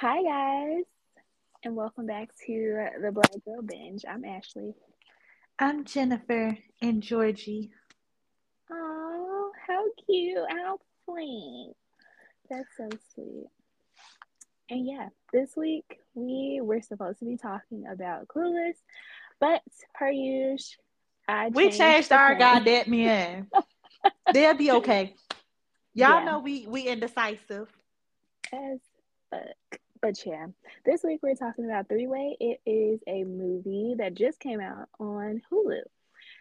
Hi, guys, and welcome back to the Black Girl Binge. I'm Ashley. I'm Jennifer and Georgie. Oh, how cute! How sweet. That's so sweet. And yeah, this week we were supposed to be talking about Clueless, but per usual, I We changed our goddamn man. They'll be okay. Y'all Yeah. know we we indecisive. as fuck. But yeah, this week we're talking about Three Way. It is a movie that just came out on Hulu.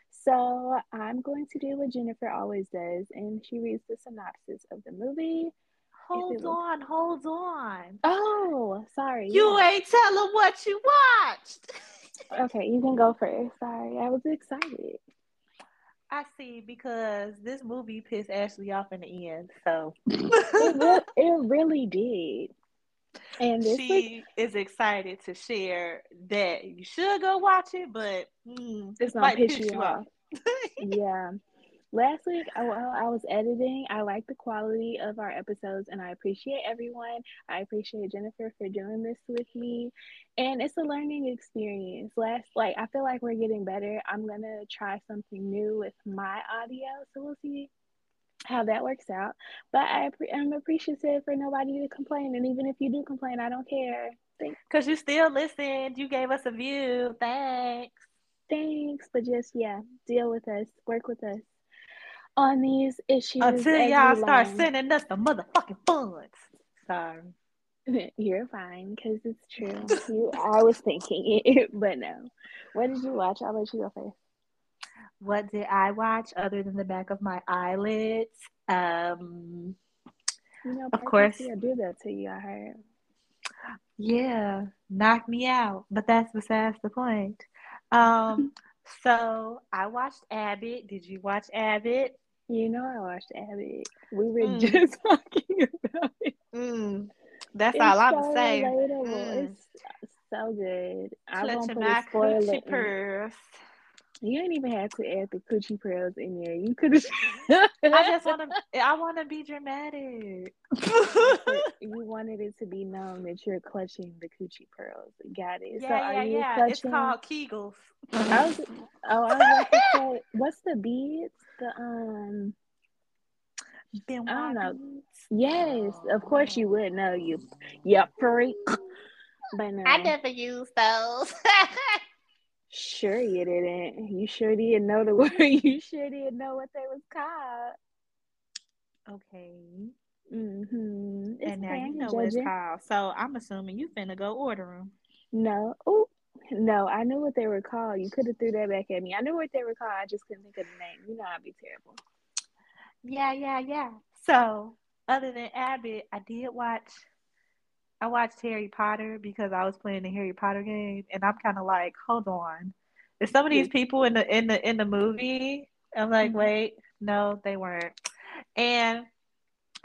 So I'm going to do what Jennifer always does, and she reads the synopsis of the movie. Hold was- on, hold on. Oh, sorry. You yeah. ain't tell them what you watched. Okay, you can go first. Sorry, I was excited. I see because this movie pissed Ashley off in the end. So It, it really did. And this week, she is excited to share that you should go watch it, but mm, it's gonna might piss you off. yeah. Last week, while I was editing, I like the quality of our episodes, and I appreciate everyone. I appreciate Jennifer for doing this with me, and it's a learning experience. Last, like, I feel like we're getting better. I'm gonna try something new with my audio, so we'll see how that works out. But I I'm appreciative for nobody to complain, and even if you do complain, I don't care. Cause you still listened. You gave us a view. Thanks. thanks, but just yeah, deal with us, work with us on these issues Until y'all start learn. sending us the motherfucking funds. Sorry. You're fine because it's true. You, I was thinking it, but no. What did you watch? I'll let you go first. What did I watch other than the back of my eyelids? Um, You know, Of course. will do that to you. I heard. yeah, knock me out, but that's besides the point. Um, so I watched Abbott. Did you watch Abbott? You know, I watched Abby. We were Mm. just talking about it. Mm, that's It's all I'm so saying. Mm. It's so good. I won't Clutching put a spoiler. Coochie in. purse. You ain't even have to add the coochie pearls in there. You could have. I just want to. I want to be dramatic. you wanted it to be known that you're clutching the coochie pearls. Got it. so yeah, are yeah, you yeah. clutching? It's called Kegels. I was, oh, I was about to say, what's the beads? The um, Been I don't know. walking. yes, of course you would know you, you freak. But no, I never use those. Sure you didn't. You sure didn't know the word. You sure didn't know what they was called. okay. Mm-hmm. It's and now you know what it's called. So I'm assuming you finna go order them. No, oh no, I knew what they were called. You could have threw that back at me. I knew what they were called. I just couldn't think of the name. You know, I'd be terrible. Yeah, yeah, yeah. So other than Abbott, I did watch. I watched Harry Potter because I was playing the Harry Potter game, and I'm kind of like, hold on, is some of these people in the in the in the movie? I'm like, Mhm. wait, no, they weren't. And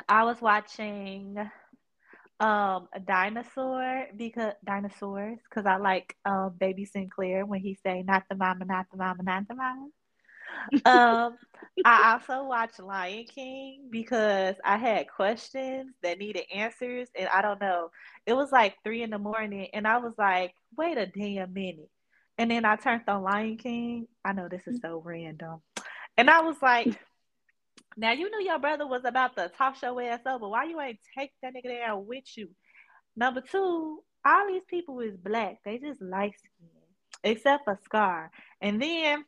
I was watching um a dinosaur because dinosaurs because I like um baby Sinclair when he say not the mama, not the mama, not the mama. Um I also watched Lion King because I had questions that needed answers and I don't know. It was like three in the morning and I was like, wait a damn minute. And then I turned on Lion King. I know this is so random. And I was like, now you knew your brother was about to toss your ass over. Why you ain't take that nigga down with you? Number two, all these people is black. They just light skin, except for Scar. And then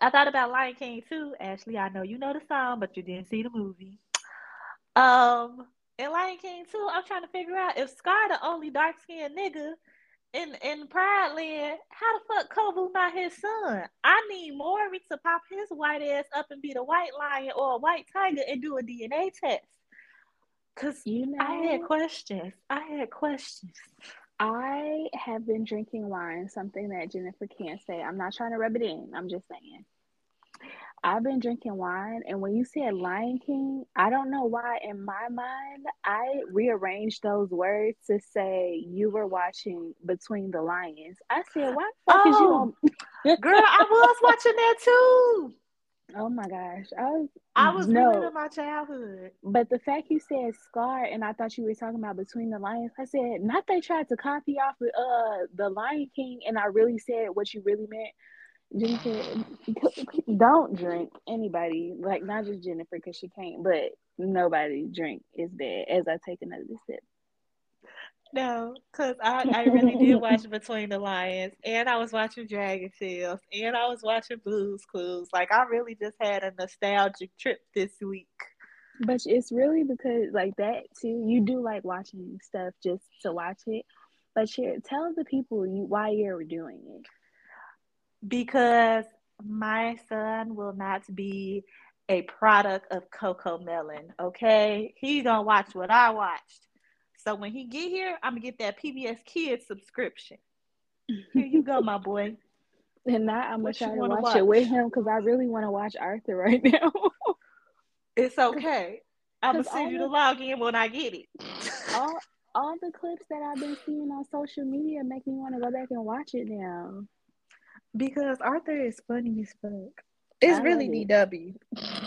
I thought about Lion King too. Ashley, I know you know the song, but you didn't see the movie. Um, in Lion King too, I'm trying to figure out if Scar the only dark skinned nigga in in Pride Land, how the fuck Kovu not his son? I need Maury to pop his white ass up and be the white lion or a white tiger and do a DNA test. Cause You know, I had questions. I had questions. I have been drinking wine, something that Jennifer can't say. I'm not trying to rub it in. I'm just saying. I've been drinking wine, and when you said Lion King, I don't know why in my mind I rearranged those words to say you were watching Between the Lions. I said, why the fuck is you Oh. on? Girl, I was watching that too. Oh my gosh, I was I was no, reliving my childhood. But the fact you said Scar, and I thought you were talking about Between the Lions. I said not they tried to copy off of uh the Lion King, and I really said what you really meant. Jennifer, don't drink anybody like not just Jennifer because she can't, but nobody drink is bad. As I take another sip. No, because I, I really did watch Between the Lions, and I was watching Dragon Tales, and I was watching Blues Clues. Like I really just had a nostalgic trip this week. But it's really because like that too. You do like watching stuff just to watch it, but here, tell the people you why you're doing it. Because my son will not be a product of Coco Melon, Okay, he's gonna watch what I watched so when he get here, I'm gonna get that PBS Kids subscription. Here you go, my boy. And now I'm gonna try to watch, watch, it with him because I really want to watch Arthur right now. it's okay. I'm gonna send you the, the login when I get it. all all the clips that I've been seeing on social media make me want to go back and watch it now. Because Arthur is funny as fuck. It's really it. DW.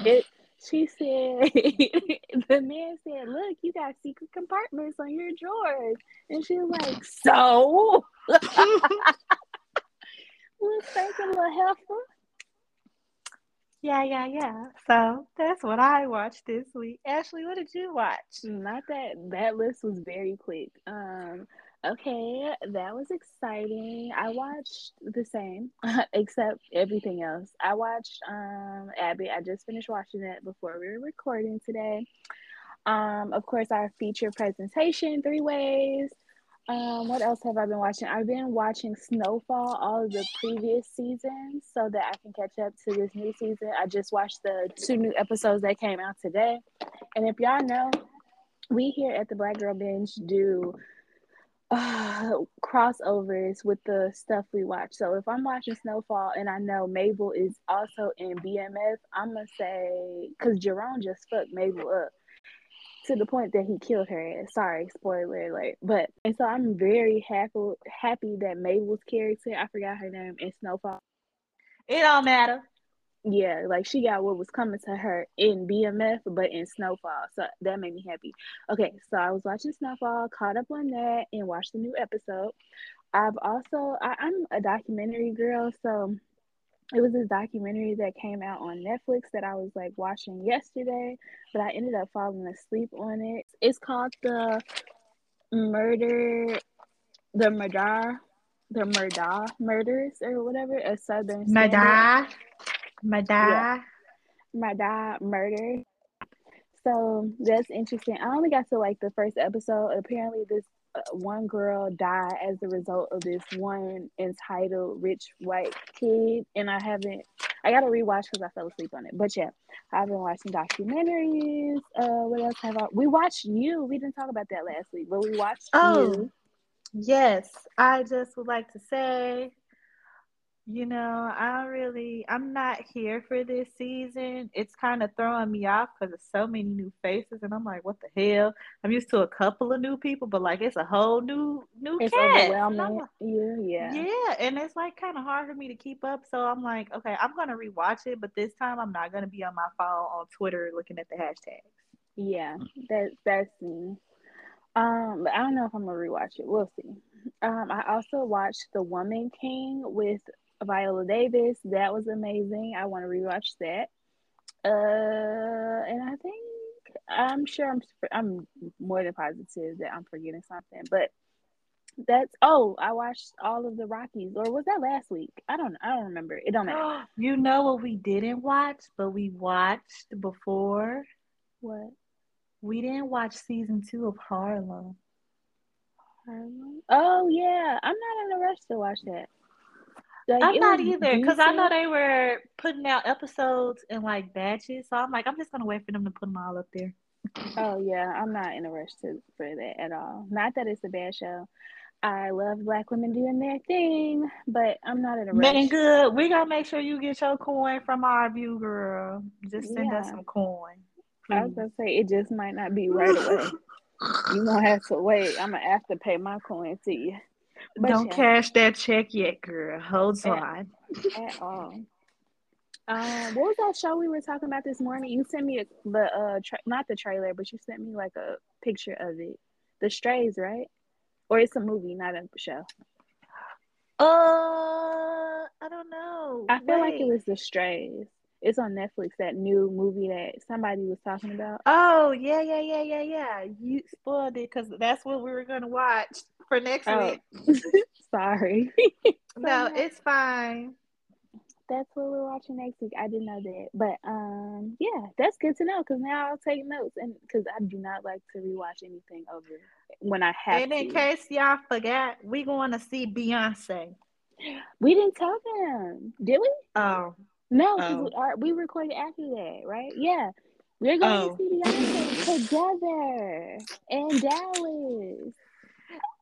It she said, the man said, Look, you got secret compartments on your drawers. And she was like, So? Well, thank you, little heifer. Yeah, yeah, yeah. So that's what I watched this week. Ashley, what did you watch? Not that that list was very quick. Um, Okay, that was exciting. I watched the same, except everything else. I watched um Abby. I just finished watching it before we were recording today. Um, of course, our feature presentation, three ways. Um, what else have I been watching? I've been watching Snowfall, all of the previous seasons, so that I can catch up to this new season. I just watched the two new episodes that came out today. And if y'all know, we here at the Black Girl Binge do uh, crossovers with the stuff we watch. So if I'm watching Snowfall and I know Mabel is also in BMF, I'm gonna say because Jerome just fucked Mabel up to the point that he killed her. Sorry, spoiler alert. But and so I'm very happy happy that Mabel's character, I forgot her name, in Snowfall. It don't matter yeah, like she got what was coming to her in BMF, but in Snowfall. So that made me happy. Okay, so I was watching Snowfall, caught up on that, and watched the new episode. I've also I, I'm a documentary girl, so it was this documentary that came out on Netflix that I was like watching yesterday, but I ended up falling asleep on it. It's called the Murder, the Murder, the Murder Murders or whatever, a Southern Murder. My dad. Yeah. My dad murdered. So that's interesting. I only got to like the first episode. Apparently, this uh, one girl died as a result of this one entitled rich white kid, and I haven't. I gotta rewatch because I fell asleep on it. But yeah, I've been watching documentaries. Uh, what else have I? We watched you. We didn't talk about that last week, but we watched you oh, you. Yes, I just would like to say you know, I really, I'm not here for this season. It's kind of throwing me off because there's so many new faces, and I'm like, what the hell? I'm used to a couple of new people, but like it's a whole new new it's cast. Overwhelming. Like, yeah, yeah, yeah, and it's like kind of hard for me to keep up. So I'm like, okay, I'm gonna rewatch it, but this time I'm not gonna be on my phone on Twitter looking at the hashtags. Yeah, that that's me. Um, but I don't know if I'm gonna rewatch it. We'll see. Um, I also watched The Woman King with Viola Davis. That was amazing. I want to rewatch that. Uh, and I think I'm sure I'm I'm more than positive that I'm forgetting something, but that's oh I watched all of the Rockies or was that last week? I don't I don't remember. It don't matter. you know what we didn't watch, but we watched before. What? We didn't watch season two of Harlem. Harlem. Oh yeah, I'm not in a rush to watch that. Like, I'm not either because I know they were putting out episodes in like batches. So I'm like, I'm just gonna wait for them to put them all up there. Oh yeah, I'm not in a rush to for that at all. Not that it's a bad show. I love black women doing their thing, but I'm not in a rush. Man, good. We gotta make sure you get your coin from our view, girl. Just send yeah. us some coin. Please. I was gonna say it just might not be right away. you gonna have to wait. I'm gonna have to pay my coin to you. But Don't yeah. cash that check yet, girl. Hold at, on. At all. Um, what was that show we were talking about this morning? You sent me a, the uh, tra- not the trailer, but you sent me like a picture of it. The Strays, right? Or it's a movie, not a show. Uh, I don't know. I feel Wait. like it was The Strays. It's on Netflix. That new movie that somebody was talking about. Oh yeah, yeah, yeah, yeah, yeah. You spoiled it because that's what we were gonna watch for next Oh. week. Sorry. No, it's fine. that's what we're watching next week. I didn't know that, but um, yeah, that's good to know because now I'll take notes and because I do not like to rewatch anything over when I have And in to. case y'all forgot, we going to see Beyonce. we didn't tell them, did we? Oh, No, Oh. we, are, we recorded after that, right? Yeah, we're going Oh. to see Beyonce together in Dallas.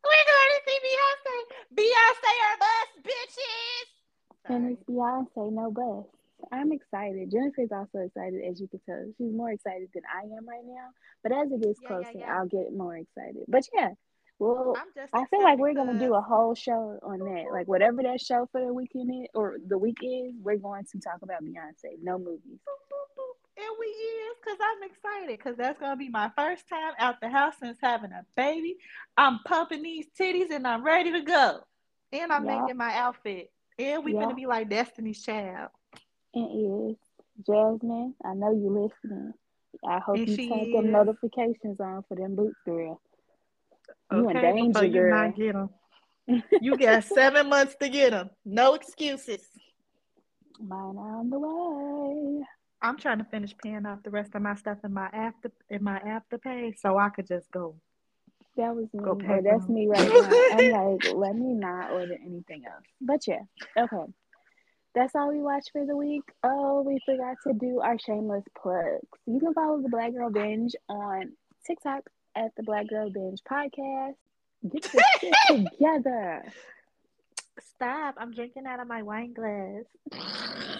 we're going to see Beyonce. Beyonce or bus, bitches. And it's Beyonce, no bus. I'm excited. Jennifer's also excited, as you can tell. She's more excited than I am right now. But as it gets Yeah, yeah, closer, yeah. I'll get more excited. But yeah, well, I'm just I feel like we're gonna do a whole show on that. Like whatever that show for the weekend is, or the week is, we're going to talk about Beyonce. No movies. And we is because I'm excited because that's gonna be my first time out the house since having a baby. I'm pumping these titties and I'm ready to go. And I'm Yeah. making my outfit. And we Yeah. gonna be like Destiny's Child. It is Jasmine. I know you listening. I hope And you turn them notifications on for them boots, girl. You in danger, you girl. not get 'em. You got seven months to get them. No excuses. Mine on the way. I'm trying to finish paying off the rest of my stuff in my after in my afterpay so I could just go. That was me. Go pay that's me right now. I'm like, let me not order anything else. But yeah, okay. That's all we watched for the week. Oh, we forgot to do our shameless plugs. You can follow the Black Girl Binge on TikTok at the Black Girl Binge Podcast. Get your shit together. Stop! I'm drinking out of my wine glass.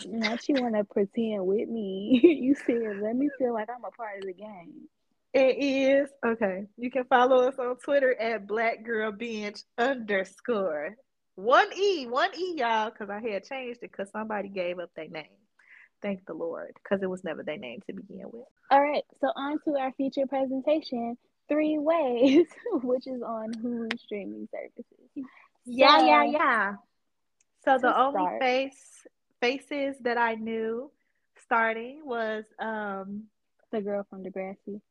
Not you want to pretend with me. you said, let me feel like I'm a part of the game. It is okay. You can follow us on Twitter at Black Girl Binge underscore one e one e y'all because I had changed it because somebody gave up their name. Thank the Lord because it was never their name to begin with. All right, so on to our feature presentation, Three Ways, which is on Hulu streaming services. Yeah, So, yeah, yeah. So the only start- face faces that I knew starting was um The girl from Degrassi.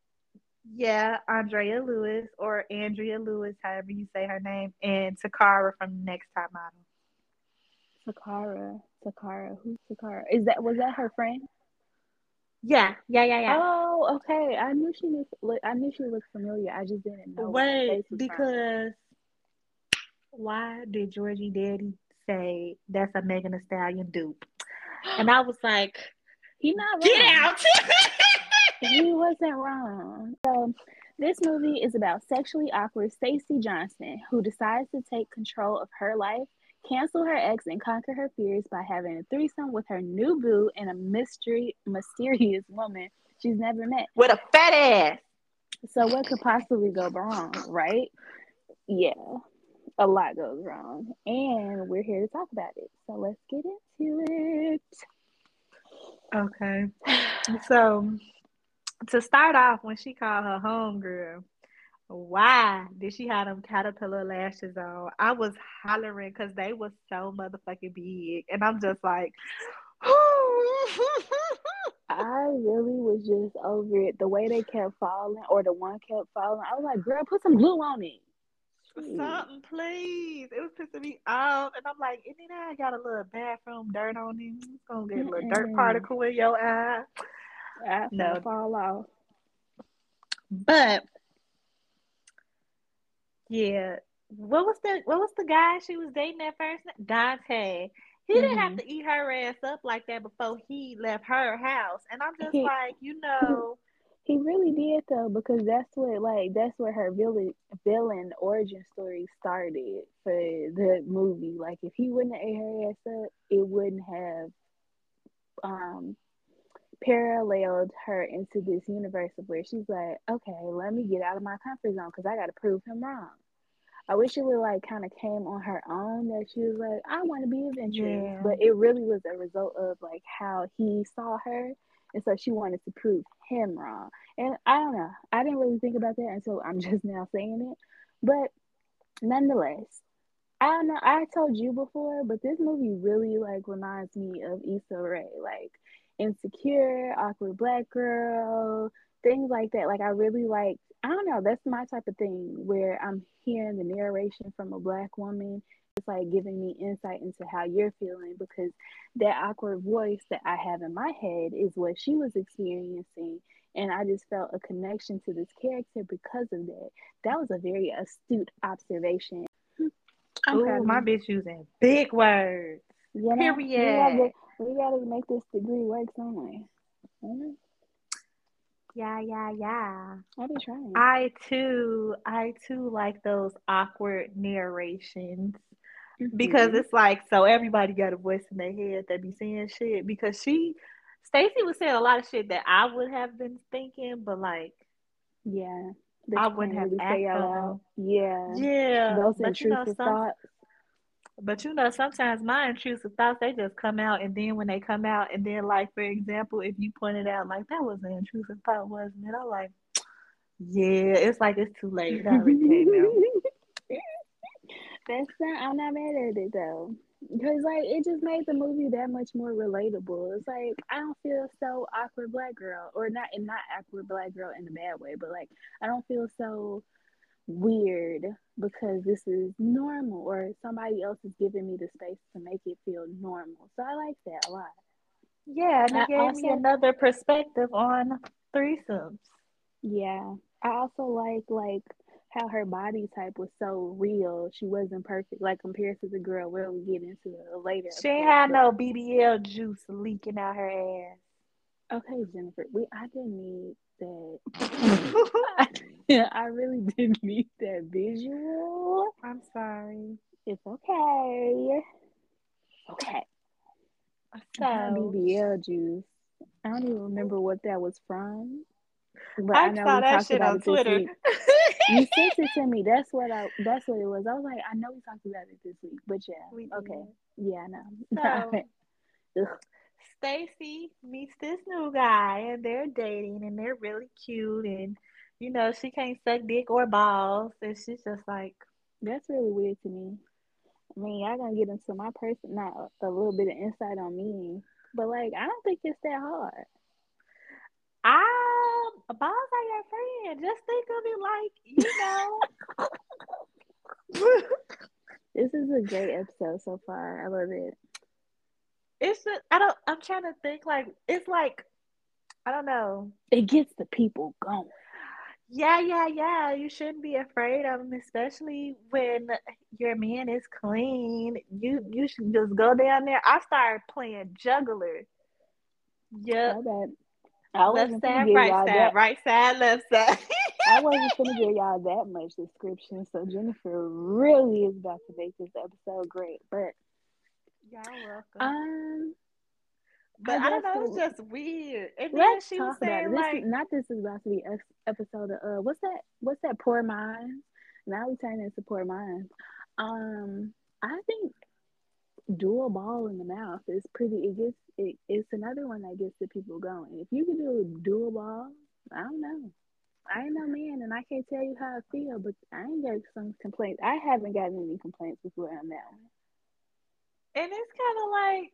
yeah, Andrea Lewis or Andrea Lewis, however you say her name, and Takara from Next Top Model. Sakara. Sakara. Who's Sakara? Is that was that her friend? Yeah, yeah, yeah, yeah. Oh, okay. I knew she looked. I knew she looked familiar. I just didn't know. Wait, because why did Georgie Daddy say that's a Megan Thee Stallion dupe? And I was like, he not get out. he wasn't wrong. So this movie is about sexually awkward Stacey Johnson, who decides to take control of her life, cancel her ex, and conquer her fears by having a threesome with her new boo and a mystery mysterious woman she's never met. With a fat ass. So what could possibly go wrong, right? Yeah. A lot goes wrong. And we're here to talk about it. So let's get into it. Okay. So to start off, when she called her homegirl, why did she have them caterpillar lashes on? I was hollering because they were so motherfucking big. And I'm just like, I really was just over it. The way they kept falling, or the one kept falling. I was like, girl, put some glue on it. Something, please. It was pissing me off. And I'm like, and then I got a little bathroom dirt on it. It's gonna get a little dirt particle in your eye. I no. fall off. But yeah, what was the what was the guy she was dating at first? Dante. He didn't have Mhm. to eat her ass up like that before he left her house. And I'm just like, you know, He really did though, because that's what like that's where her villain villain origin story started for the movie. Like if he wouldn't have ate her ass up, it wouldn't have um paralleled her into this universe of where she's like, okay, let me get out of my comfort zone because I got to prove him wrong. I wish it would like kind of came on her own that she was like, I want to be adventurous, yeah. but it really was a result of like how he saw her, and so she wanted to prove him wrong. And I don't know, I didn't really think about that until I'm just now saying it, but nonetheless, I don't know. I told you before, but this movie really like reminds me of Issa Rae, like insecure, awkward black girl, things like that. Like I really like. I don't know. That's my type of thing where I'm hearing the narration from a black woman. It's like giving me insight into how you're feeling because that awkward voice that I have in my head is what she was experiencing. And I just felt a connection to this character because of that. That was a very astute observation. Ooh, my bitch using big words. Yeah, Period. We gotta, we gotta make this degree work somewhere. Mm-hmm. Yeah, yeah, yeah. I'll be trying. I too, I too like those awkward narrations mm-hmm. because it's like so everybody got a voice in their head that be saying shit. Because she, Stacy was saying a lot of shit that I would have been thinking, but like, yeah, I wouldn't have really say out Yeah. Yeah. Those but intrusive you know, some, thoughts. But you know, sometimes my intrusive thoughts they just come out, and then when they come out, and then like for example, if you pointed out like that was an intrusive thought, wasn't it? I'm like, yeah, it's like it's too late. Already came out. That's not. I'm not mad at it though. Because like it just made the movie that much more relatable. It's like I don't feel so awkward black girl, or not, and not awkward black girl in a bad way, but like I don't feel so weird because this is normal, or somebody else is giving me the space to make it feel normal. So I like that a lot. Yeah, and it gave also, me another perspective on threesomes. Yeah, I also like like how her body type was so real. She wasn't perfect, like compared to the girl where we get into it later. She ain't had no BBL juice leaking out her ass. Okay, Jennifer, we I didn't need that. yeah, I really didn't need that visual. I'm sorry. It's okay. Okay. So BBL juice. I don't even remember what that was from. But I, I know saw that shit on Twitter. you sent it to me. That's what I. That's what it was. I was like, I know we talked about it this week, but yeah, we okay, yeah, I know. So, Stacy meets this new guy, and they're dating, and they're really cute, and you know she can't suck dick or balls, and she's just like, that's really weird to me. I mean, y'all gonna get into my person, not a little bit of insight on me, but like, I don't think it's that hard. I balls are your friend. Just think of it like, you know. this is a great episode so far. I love it. It's just, I don't I'm trying to think like it's like I don't know. It gets the people going. Yeah, yeah, yeah. You shouldn't be afraid of them, especially when your man is clean. You you should just go down there. I started playing juggler. Yep. I left side, right side, that. right side, left side. I wasn't gonna give y'all that much description, so Jennifer really is about to make this episode great. But y'all welcome. Um, but I, I don't know, it's just weird. And let's she talk about. This like, is, not this is about to be episode of uh, what's that? What's that? Poor Minds. Now we turn into Poor Minds. Um, I think dual ball in the mouth is pretty. It gets it, it's another one that gets the people going. If you can do a dual ball, I don't know. I ain't no man, and I can't tell you how I feel, but I ain't got some complaints. I haven't gotten any complaints before on that one. And it's kind of like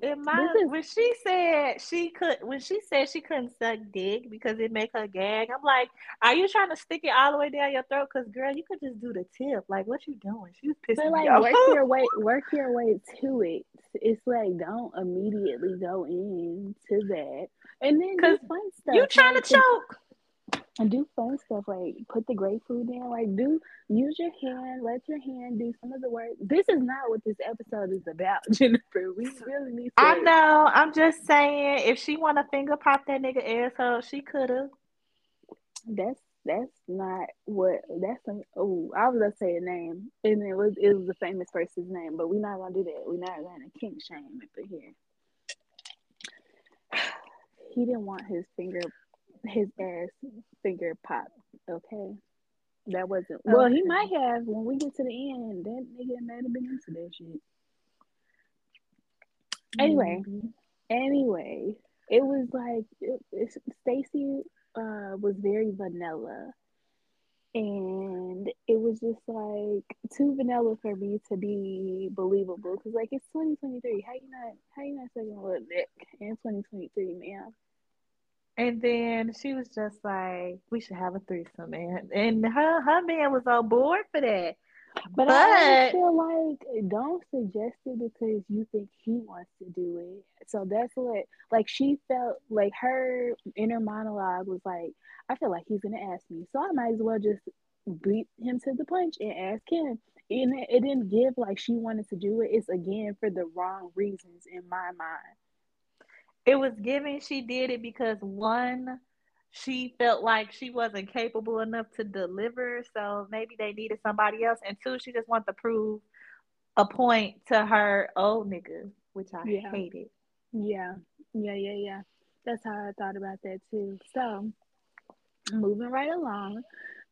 in my is, when she said she could when she said she couldn't suck dick because it make her gag. I'm like, are you trying to stick it all the way down your throat? Because girl, you could just do the tip. Like, what you doing? She was pissing but, like, me off. Work your way, work your way to it. It's like don't immediately go into that, and then stuff. You trying like, to choke? And do fun stuff like put the grapefruit in like do use your hand let your hand do some of the work. This is not what this episode is about jennifer. We really need to i know. I'm just saying if she want to finger pop that nigga asshole she could have that's that's not what that's a oh i was gonna say a name and it was it was a famous person's name but we're not gonna do that. We're not gonna king shame it for here he didn't want his finger his ass finger pop. Okay. That wasn't well. He might have when we get to the end. That nigga might have been into that shit. Anyway, mm-hmm. anyway, it was like it, Stacy uh, was very vanilla, and it was just like too vanilla for me to be believable. Cause like it's 2023. How you not? How you not saying with Nick in 2023, man? And then she was just like, "We should have a threesome," man. And her her man was on board for that. But, but I feel like don't suggest it because you think he wants to do it. So that's what like she felt like her inner monologue was like, I feel like he's gonna ask me, so I might as well just beat him to the punch and ask him. And it didn't give like she wanted to do it. It's again for the wrong reasons in my mind. It was given she did it because one she felt like she wasn't capable enough to deliver, so maybe they needed somebody else. And two, she just wanted to prove a point to her old nigga, which I yeah. hated. Yeah, yeah, yeah, yeah. That's how I thought about that too. So, moving right along,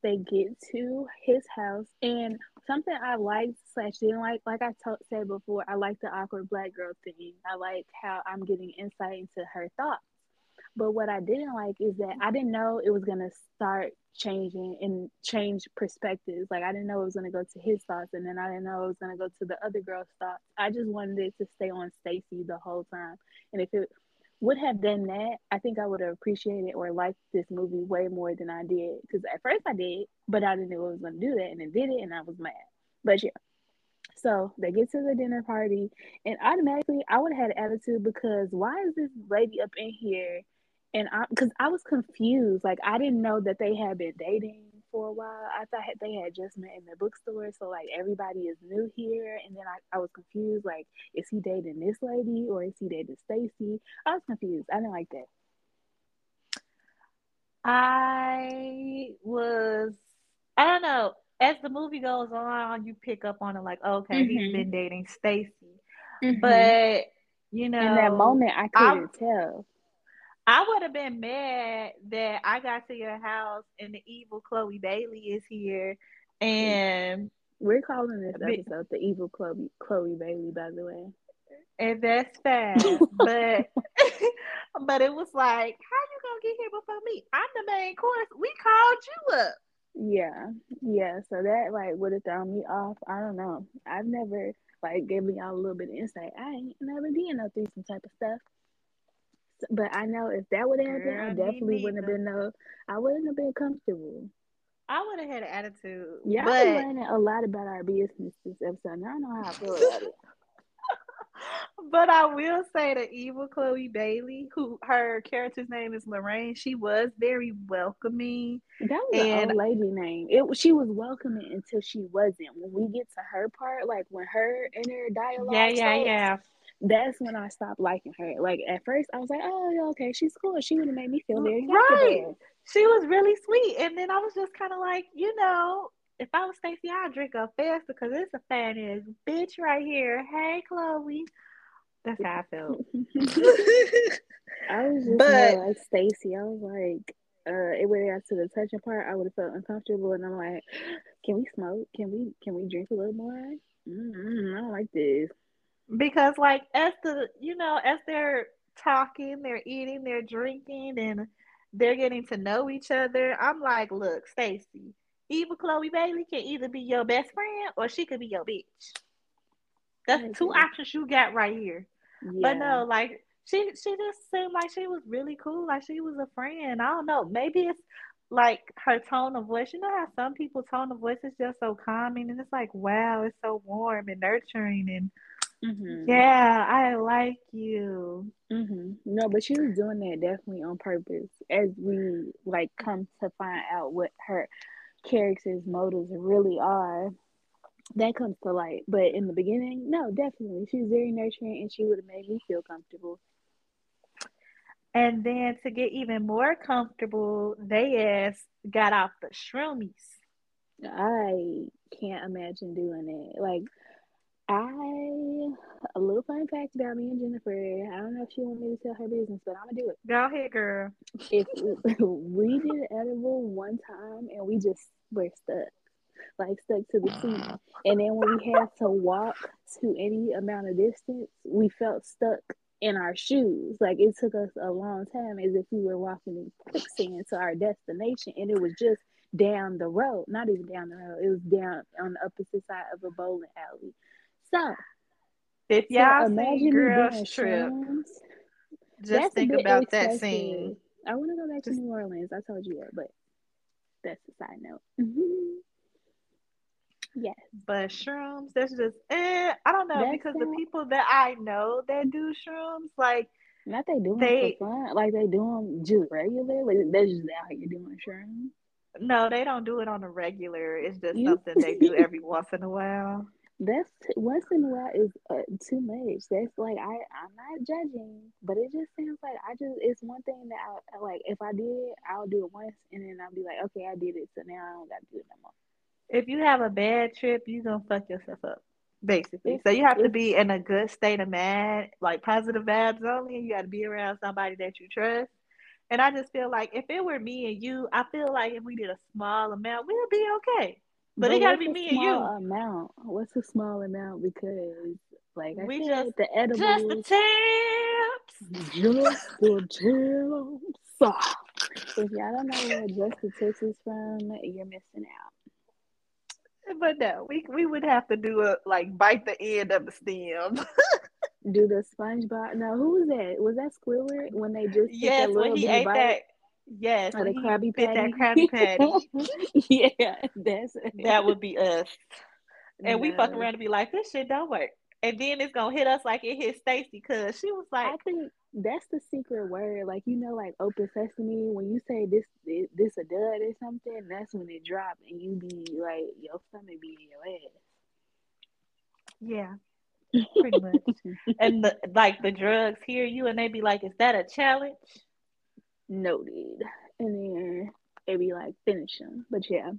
they get to his house, and something I liked slash didn't like, like I t- said before, I like the awkward black girl thing. I like how I'm getting insight into her thoughts but what I didn't like is that I didn't know it was gonna start changing and change perspectives. Like I didn't know it was gonna go to his thoughts, and then I didn't know it was gonna go to the other girl's thoughts. I just wanted it to stay on Stacy the whole time. And if it would have done that, I think I would have appreciated or liked this movie way more than I did. Because at first I did, but I didn't know it was gonna do that, and it did it, and I was mad. But yeah. So they get to the dinner party, and automatically I would have had an attitude because why is this lady up in here and I because I was confused. Like I didn't know that they had been dating for a while. I thought they had just met in the bookstore. So like everybody is new here, and then I, I was confused. Like is he dating this lady or is he dating Stacy? I was confused. I didn't like that. I was. I don't know. As the movie goes on, you pick up on it like, okay, mm-hmm. he's been dating Stacy, mm-hmm. but you know, in that moment, I couldn't I, tell. I would have been mad that I got to your house and the evil Chloe Bailey is here, and we're calling this episode the evil Chloe Chloe Bailey, by the way. And that's fast, but but it was like, how you gonna get here before me? I'm the main course. We called you up. Yeah, yeah. So that like would have thrown me off. I don't know. I've never like giving y'all a little bit of insight. I ain't never did no threesome type of stuff. But I know if that would have happened, I definitely wouldn't have been no. I wouldn't have been comfortable. I would have had an attitude. Yeah, but... I'm learning a lot about our business this episode. Now I know how I feel about it. but I will say the evil Chloe Bailey, who her character's name is Lorraine, she was very welcoming. That was and, an old lady name. It she was welcoming until she wasn't. When we get to her part, like when her inner dialogue, yeah, yeah, starts, yeah that's when I stopped liking her. Like at first, I was like, "Oh, okay, she's cool. She would have made me feel very right." She was really sweet, and then I was just kind of like, you know, if I was Stacy, I'd drink up fast because it's a fat ass bitch right here. Hey, Chloe. That's how I felt. I was just but, like Stacy. I was like, uh, it would have got to the touching part. I would have felt uncomfortable, and I'm like, can we smoke? Can we? Can we drink a little more? Mm-hmm, I don't like this because like as the you know as they're talking they're eating they're drinking and they're getting to know each other i'm like look stacy evil chloe bailey can either be your best friend or she could be your bitch that's mm-hmm. two options you got right here yeah. but no like she she just seemed like she was really cool like she was a friend i don't know maybe it's like her tone of voice you know how some people tone of voice is just so calming and it's like wow it's so warm and nurturing and Mm-hmm. Yeah, I like you. Mm-hmm. No, but she was doing that definitely on purpose. As we like come to find out what her character's motives really are, that comes to light. But in the beginning, no, definitely, she was very nurturing, and she would have made me feel comfortable. And then to get even more comfortable, they ass got off the shroomies. I can't imagine doing it. Like I a little fun fact about me and Jennifer. I don't know if she want me to tell her business, but I'm gonna do it. Go ahead, girl. If we did edible one time and we just were stuck, like stuck to the seat, and then when we had to walk to any amount of distance, we felt stuck in our shoes. Like it took us a long time, as if we were walking in quicksand to our destination, and it was just down the road. Not even down the road. It was down on the opposite side of a bowling alley. So, if y'all so imagine girls trip, shrooms, just think about that scene. I want to go back just, to New Orleans. I told you that, but that's a side note. yes, but shrooms. That's just eh, I don't know that's because the people that I know that do shrooms, like not they doing they, for fun, like they do them just regularly. Like they're just out here doing shrooms. No, they don't do it on a regular. It's just you, something they do every once in a while that's once in a while is uh, too much. That's like I I'm not judging, but it just seems like I just it's one thing that I like. If I did, I'll do it once, and then I'll be like, okay, I did it, so now I don't got to do it no more. If you have a bad trip, you gonna fuck yourself up, basically. It's, so you have to be in a good state of mind, like positive vibes only. You got to be around somebody that you trust. And I just feel like if it were me and you, I feel like if we did a small amount, we'll be okay. But, but it got to be me and you. Amount. What's a small amount? Because like I we said, just, the edibles. Just the tips. Just the tips. If y'all don't know where just the tips is from, you're missing out. But no, we we would have to do a like bite the end of the stem. do the SpongeBob? No, who was that? Was that Squidward when they just yes when he ate bite? that Yes, or the Krabby Patty. That Krabby Patty. yeah, that's that would be us. And no. we fuck around to be like, this shit don't work. And then it's gonna hit us like it hit Stacy because she was like, I think that's the secret word. Like you know, like open sesame. When you say this, this, this a dud or something, that's when it drop and you be like, your stomach be in your ass. Yeah, pretty much. and the, like the drugs hear you and they be like, is that a challenge? Noted. And then it'd be like finish them. But yeah,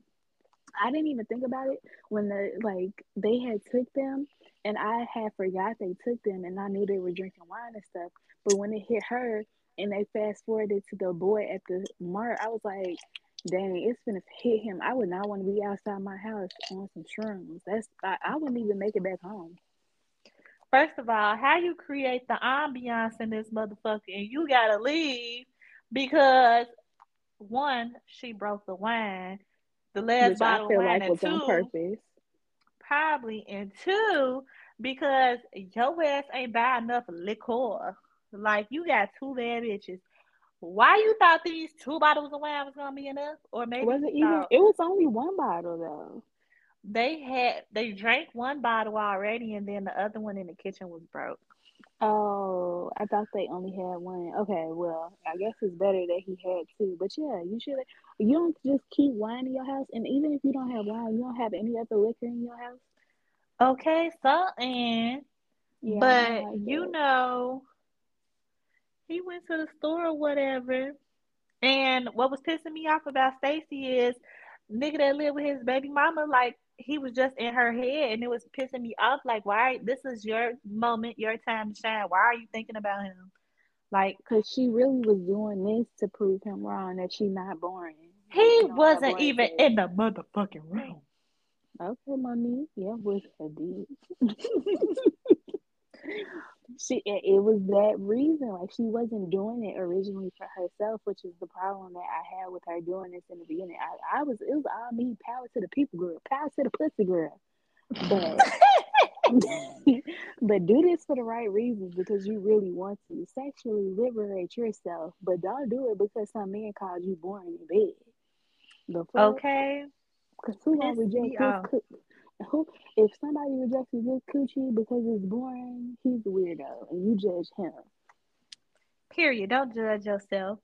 I didn't even think about it when the like they had took them and I had forgot they took them and I knew they were drinking wine and stuff. But when it hit her and they fast forwarded to the boy at the mart, I was like, dang, it's gonna hit him. I would not want to be outside my house on some shrooms. That's I, I wouldn't even make it back home. First of all, how you create the ambiance in this motherfucker and you gotta leave because one, she broke the wine, the last Which bottle of wine, like and two, probably, and two, because your ass ain't buy enough liquor. Like you got two bad bitches. Why you thought these two bottles of wine was gonna be enough? Or maybe was it even? It was only one bottle though. They had they drank one bottle already, and then the other one in the kitchen was broke. Oh, I thought they only had one. Okay, well, I guess it's better that he had two. But yeah, you should. You don't just keep wine in your house, and even if you don't have wine, you don't have any other liquor in your house. Okay, so and yeah, but you know, he went to the store or whatever. And what was pissing me off about Stacy is nigga that lived with his baby mama, like he was just in her head and it was pissing me off. Like, why? This is your moment, your time to shine. Why are you thinking about him? Like, because she really was doing this to prove him wrong that she's not boring. He wasn't even in the motherfucking room. Okay, mommy. Yeah, was a. she it was that reason like she wasn't doing it originally for herself which is the problem that i had with her doing this in the beginning. I, I was it was all me power to the people girl power to the pussy girl. But but do this for the right reasons because you really want to sexually liberate yourself but don't do it because some man called you boring in bed. Okay. Because who gonna reject this um, who if somebody rejects good coochie because it's boring, he's a weirdo and you judge him. Period. Don't judge yourself.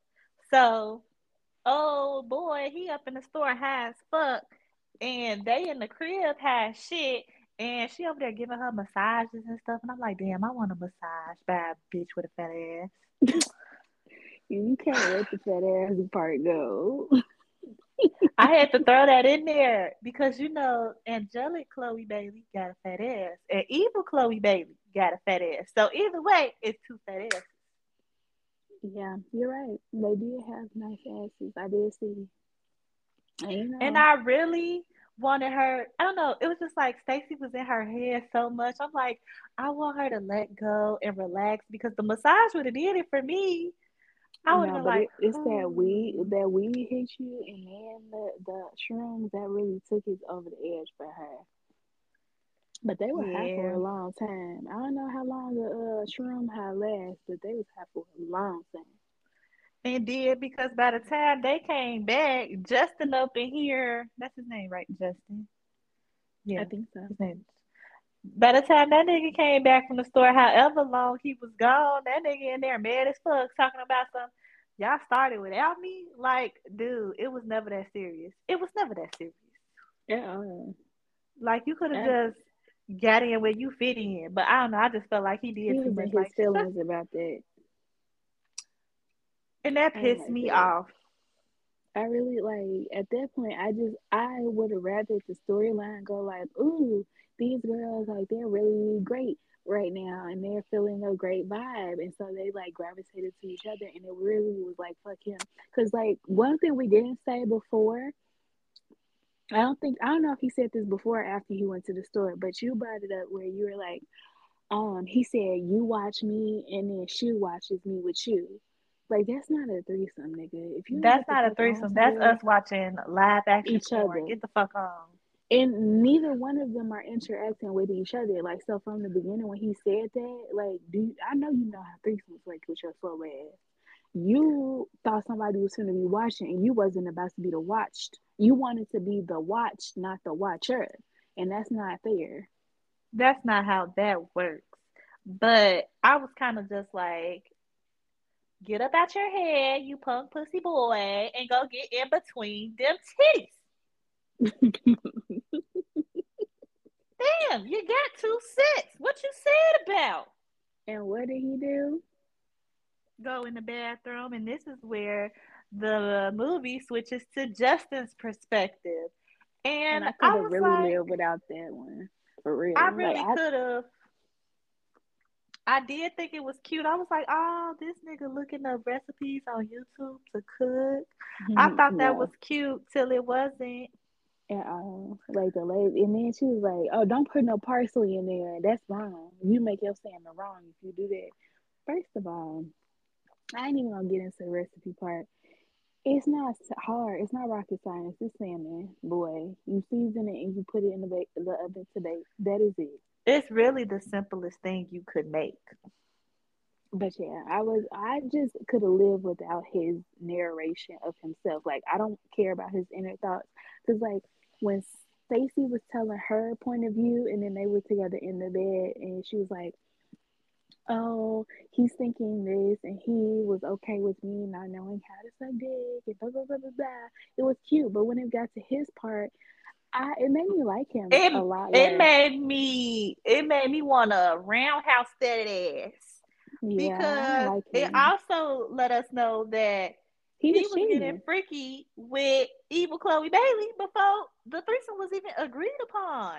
So, oh boy, he up in the store high as fuck, and they in the crib high shit, and she over there giving her massages and stuff, and I'm like, damn, I want a massage by a bitch with a fat ass. you can't let the fat ass part go. I had to throw that in there because you know, angelic Chloe Bailey got a fat ass, and evil Chloe Bailey got a fat ass. So either way, it's two fat asses. Yeah, you're right. They did have nice asses. I did see. And, and I really wanted her. I don't know. It was just like Stacy was in her head so much. I'm like, I want her to let go and relax because the massage would have did it for me. I would have like, it, it's oh. that weed that weed hit you, and then the the shrooms that really took it over the edge for her. But they were yeah. high for a long time. I don't know how long the uh, shroom high lasts, but they was high for a long time. And did because by the time they came back, Justin up in here, that's his name, right? Justin. Yeah, I think so. His name. By the time that nigga came back from the store, however long he was gone, that nigga in there mad as fuck talking about some. Y'all started without me, like, dude. It was never that serious. It was never that serious. Yeah. Like you could have just got in where you fit in. But I don't know. I just felt like he did he too much. His like, feelings about that, and that pissed me that. off. I really like at that point. I just I would have rather the storyline go like, "Ooh, these girls like they're really great right now, and they're feeling a great vibe," and so they like gravitated to each other, and it really was like, "Fuck him," because like one thing we didn't say before I don't think I don't know if he said this before or after he went to the store, but you brought it up where you were like, um, he said you watch me and then she watches me with you. Like that's not a threesome, nigga. If you that's not a threesome, that's us watching live action each porn. other. Get the fuck on. And neither one of them are interacting with each other. Like so, from the beginning when he said that, like, do I know you know how threesomes work with your slow ass you thought somebody was going to be watching and you wasn't about to be the watched. You wanted to be the watched, not the watcher. And that's not fair. That's not how that works. But I was kind of just like, get up out your head, you punk pussy boy, and go get in between them titties. Damn, you got two sets. What you said about? And what did he do? go in the bathroom, and this is where the movie switches to Justin's perspective. And, and I could have really like, lived without that one. For real. I really like, could have. I did think it was cute. I was like, oh, this nigga looking up recipes on YouTube to cook. I mm-hmm. thought yeah. that was cute till it wasn't. And um, like the lady, and then she was like, "Oh, don't put no parsley in there. That's wrong. You make your salmon wrong if you do that." First of all, I ain't even gonna get into the recipe part. It's not hard. It's not rocket science. It's salmon, boy. You season it and you put it in the, the oven to bake. That is it. It's really the simplest thing you could make. But yeah, I was. I just could have lived without his narration of himself. Like I don't care about his inner thoughts because, like, when Stacy was telling her point of view, and then they were together in the bed, and she was like, oh, he's thinking this and he was okay with me not knowing how to suck dick and blah, blah, blah, blah, blah. It was cute. But when it got to his part, I, it made me like him it, a lot. It less. made me, it made me want to roundhouse that ass. Yeah, because like it also let us know that he, he was, was getting freaky with evil Chloe Bailey before the threesome was even agreed upon.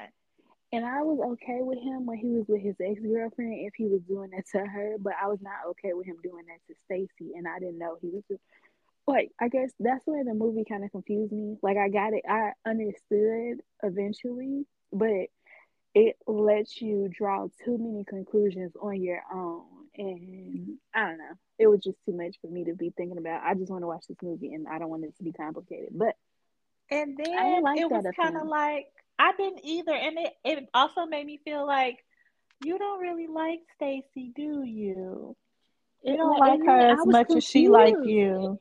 And I was okay with him when he was with his ex girlfriend if he was doing that to her, but I was not okay with him doing that to Stacy, and I didn't know he was. Doing, like I guess that's where the movie kind of confused me. Like I got it, I understood eventually, but it lets you draw too many conclusions on your own, and I don't know. It was just too much for me to be thinking about. I just want to watch this movie, and I don't want it to be complicated. But and then like it was kind of like I didn't either, and it it also made me feel like you don't really like Stacy, do you? You don't like her as much confused. as she like you.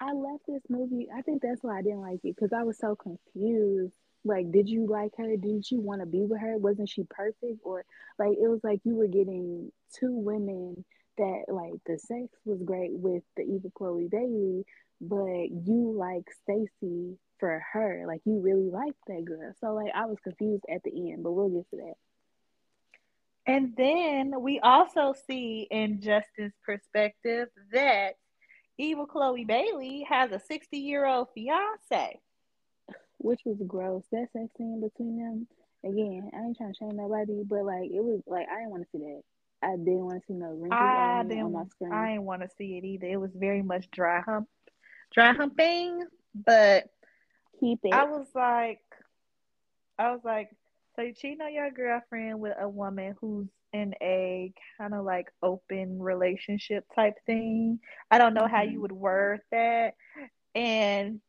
I left this movie. I think that's why I didn't like it because I was so confused. Like, did you like her? Didn't you want to be with her? Wasn't she perfect? Or like it was like you were getting two women that like the sex was great with the evil Chloe Bailey, but you like Stacy for her. Like you really liked that girl. So like I was confused at the end, but we'll get to that. And then we also see in Justin's perspective that evil Chloe Bailey has a 60 year old fiance. Which was gross. That sex scene between them. Again, I ain't trying to shame nobody, but like it was like I didn't want to see that. I didn't want to see no wrinkles I on my screen. I didn't want to see it either. It was very much dry hump, dry humping. But Keep it. I was like, I was like, so you cheating on your girlfriend with a woman who's in a kind of like open relationship type thing. I don't know how you Mhm. would word that. And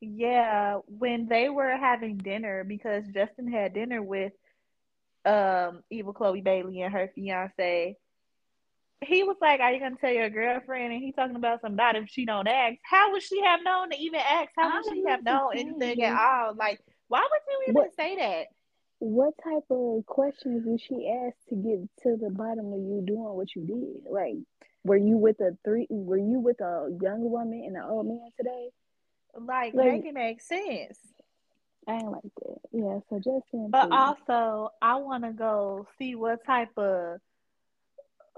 yeah, when they were having dinner, because Justin had dinner with um Evil Chloe Bailey and her fiance, he was like, Are you gonna tell your girlfriend? And he talking about some not if she don't ask. How would she have known to even ask? How would she have known anything at all? Like, why would you even What- say that? What type of questions did she ask to get to the bottom of you doing what you did? Like, were you with a three? Were you with a young woman and an old man today? Like, Like- make it make sense. I ain't like that. Yeah. So Justin, But please. also, I want to go see what type of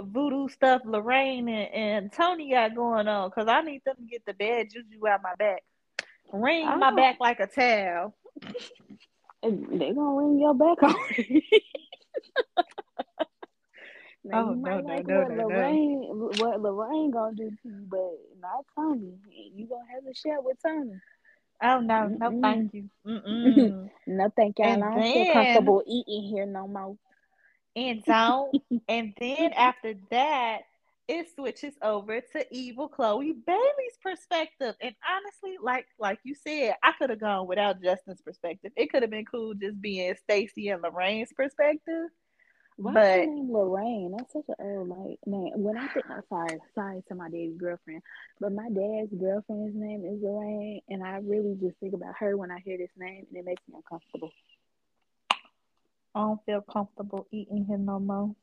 voodoo stuff Lorraine and, and Tony got going on because I need them to get the bad juju out my back. Wring my Oh. back like a towel. They're gonna ring your back on. now, Oh, no, no, like no, what no, no. Lorraine, what Lorraine gonna do to you, but not Tony. You gonna have a share with Tony. Oh no, no, Mm-mm. thank you. No, thank y'all. And I don't feel comfortable eating here no more. and don't. and then after that, it switches over to evil Chloe Bailey's perspective. And honestly, like like you said, I could have gone without Justin's perspective. It could have been cool just being Stacy and Lorraine's perspective. Why But- is her name Lorraine? That's such an old like name. When I think, I'm sorry, sorry to my dad's girlfriend, but my dad's girlfriend's name is Lorraine, and I really just think about her when I hear this name, and it makes me uncomfortable. I don't feel comfortable eating him no more.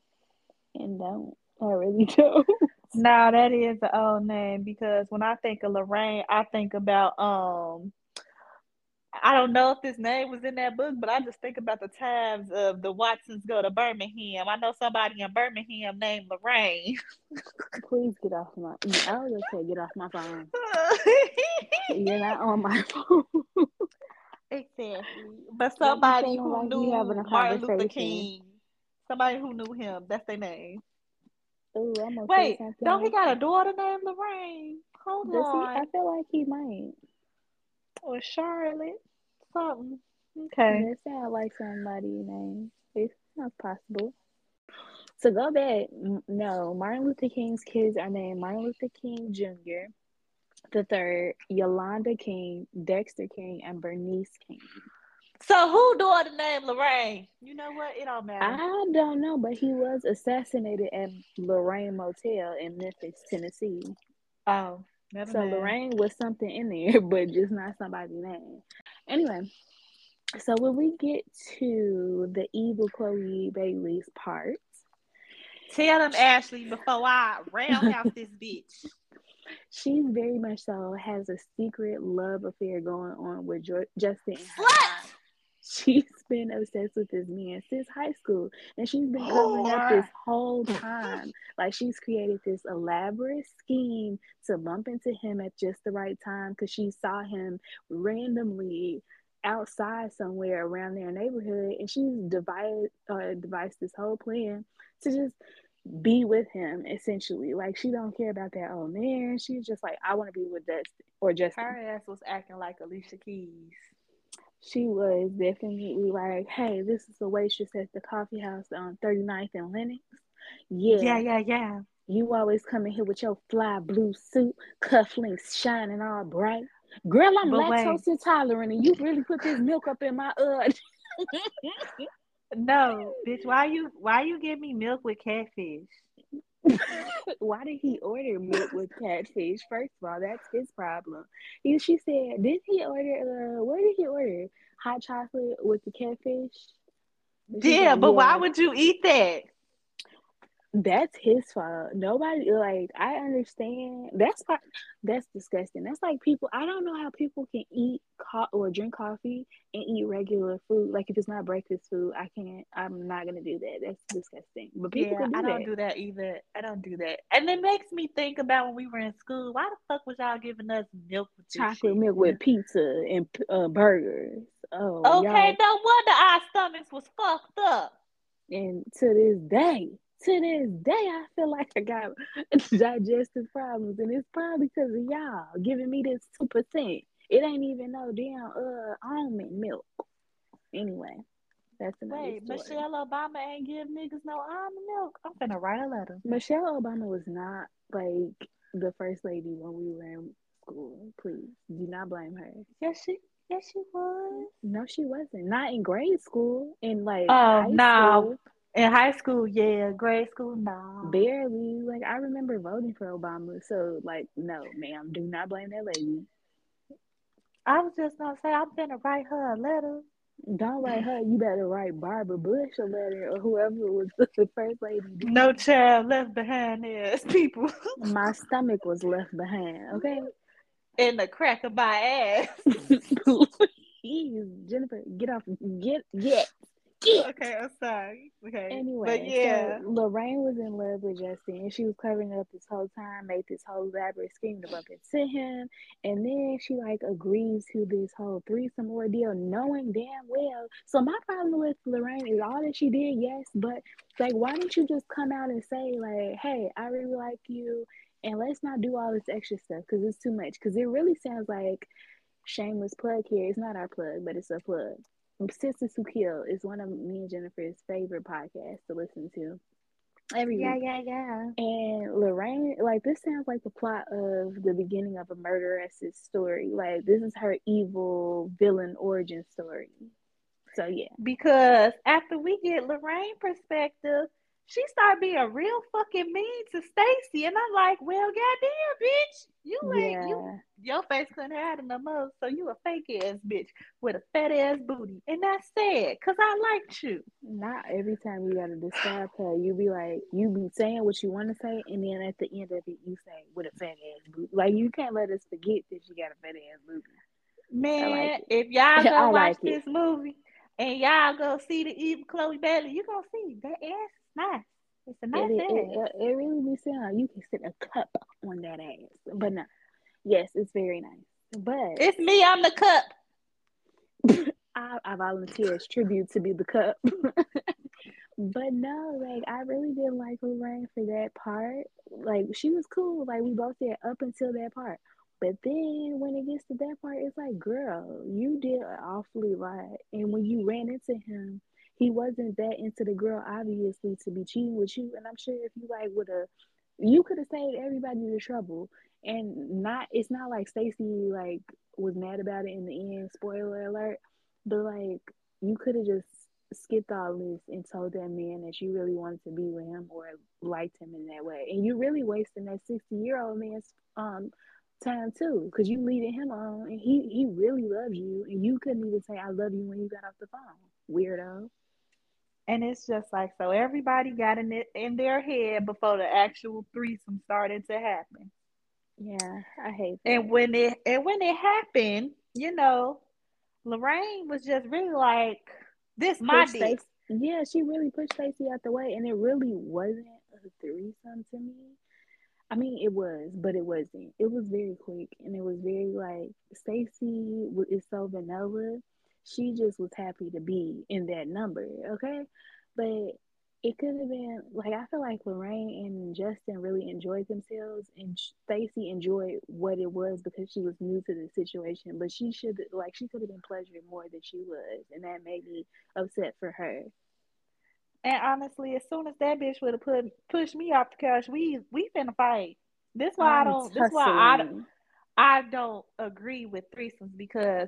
And don't, I really don't. No, that is the old name because when I think of Lorraine, I think about um I don't know if this name was in that book, but I just think about the times of the Watsons go to Birmingham. I know somebody in Birmingham named Lorraine. Please get off my. I was just say get off my phone. You're not on my phone. exactly. But somebody who like knew having a Martin Luther. King. Somebody who knew him. That's their name. Ooh, I'm gonna say Wait, don't he got a daughter named Lorraine? Hold Does he? on. I feel like he might. Or Charlotte. Something. Okay. That sounds like somebody's name. It's not possible. So go back. No, Martin Luther King's kids are named Martin Luther King Jr., the third, Yolanda King, Dexter King, and Bernice King. So who daughter named Lorraine? You know what? It don't matter. I don't know, but he was assassinated at Lorraine Motel in Memphis, Tennessee. oh, never So mind. Lorraine was something in there, but just not somebody's name. Anyway, so when we get to the evil Chloe Bailey's part, Tell them Ashley before I roundhouse this bitch. she's very much so has a secret love affair going on with jo- Justin. and her Slut! She's been obsessed with this man since high school, and she's been covering up this whole time. Like she's created this elaborate scheme to bump into him at just the right time because she saw him randomly outside somewhere around their neighborhood, and she's divided uh, devised this whole plan to just be with him essentially. Like she don't care about that old man. She's just like, I want to be with Justin or Justin. Her ass was acting like Alicia Keys. She was definitely like, hey, this is the waitress at the coffee house on 39th and Lenox. Yeah, Yeah, yeah, yeah. you always come in here with your fly blue suit, cufflinks shining all bright. Girl, I'm But wait. lactose intolerant, and you really put this milk up in my uh. No, bitch. Why you why you give me milk with catfish? Why did he order milk with catfish? First of all, that's his problem. And she said, did he order? Uh, what did he order? Hot chocolate with the catfish. Yeah, said, but why would you eat that? That's his fault. Nobody like I understand. That's part. That's disgusting. That's like people. I don't know how people can eat co- or drink coffee and eat regular food. Like if it's not breakfast food, I can't. I'm not gonna do that. That's disgusting. But people Yeah, can do I don't that. do that either. I don't do that. And it makes me think about when we were in school. Why the fuck was y'all giving us milk with Chocolate milk with pizza and uh, burgers. Oh, okay, no wonder our stomachs was fucked up. And to this day, to this day, I feel like I got digestive problems, and it's probably because of y'all giving me this two percent. It ain't even no damn uh almond milk. Anyway, that's another Wait, story. Michelle Obama ain't give niggas no almond milk. I'm finna write a letter. Michelle Obama was not like the first lady when we were in school. Please do not blame her. Yes, she. Yes, she was. No, she wasn't. Not in grade school. In like Oh, no. school, In high school, yeah. Grade school, no. barely. Like I remember voting for Obama. So like, no, ma'am, do not blame that lady. I was just gonna say I'm gonna write her a letter. Don't write her. You better write Barbara Bush a letter or whoever was the first lady. No child left behind as people My stomach was left behind. Okay. in the crack of my ass. Please, Jennifer, get off. Get get get. Okay, I'm sorry. Okay. Anyway, but yeah. so Lorraine was in love with Justin, and she was covering up this whole time, made this whole elaborate scheme to bump into him, and then she like agrees to this whole threesome ordeal, knowing damn well. So my problem with Lorraine is all that she did, yes, but like, why didn't you just come out and say like, "Hey, I really like you," and let's not do all this extra stuff because it's too much. Because it really sounds like shameless plug here. It's not our plug, but it's a plug. Sisters Who Kill is one of me and Jennifer's favorite podcasts to listen to every Yeah, week. yeah, yeah. And Lorraine, like this sounds like the plot of the beginning of a murderess's story. Like this is her evil villain origin story. So yeah, Because after we get Lorraine perspective, she started being real fucking mean to Stacy, and I'm like, well, goddamn, bitch, you ain't you yeah, your face couldn't hide it no more, so you a fake ass bitch with a fat ass booty, and that's sad, cause I liked you. not every time you gotta describe her, you be like, you be saying what you want to say, and then at the end of it, you say with a fat ass booty. Like you can't let us forget that she got a fat ass booty. Man, like if y'all go I watch like this movie and y'all go see the evil Chloe Bailey, you gonna see that ass is nice. It's a nice It, it, it, it really be sound you can sit a cup on that ass, but no, yes, it's very nice. But it's me, I'm the cup. I, I volunteer as tribute to be the cup. but no, like I really didn't like Lorraine for that part. Like she was cool, like we both did up until that part. But then when it gets to that part, it's like, girl, you did an awfully lot. And when you ran into him, he wasn't that into the girl, obviously, to be cheating with you. And I'm sure if you like would have, you could have saved everybody the trouble. And not, it's not like Stacy like was mad about it in the end. Spoiler alert. But like, you could have just skipped all this and told that man that you really wanted to be with him or liked him in that way. And you really wasting that 60 year old man's um time too, because you leading him on and he he really loves you and you couldn't even say I love you when you got off the phone. Weirdo. And it's just like so everybody got in it in their head before the actual threesome started to happen. Yeah, I hate that. And when it and when it happened, you know, Lorraine was just really like, "This my dick." Stacey- yeah, she really pushed Stacy out the way, and it really wasn't a threesome to me. I mean, it was, but it wasn't. It was very quick, and it was very like Stacy is so vanilla. She just was happy to be in that number, okay? But it could have been like I feel like Lorraine and Justin really enjoyed themselves, and Stacy enjoyed what it was because she was new to the situation. But she should like she could have been pleasured more than she was, and that made me upset for her. And honestly, as soon as that bitch would have put pushed me off the couch, we we finna fight. This why I I'm don't. This why I don't. I don't agree with threesomes because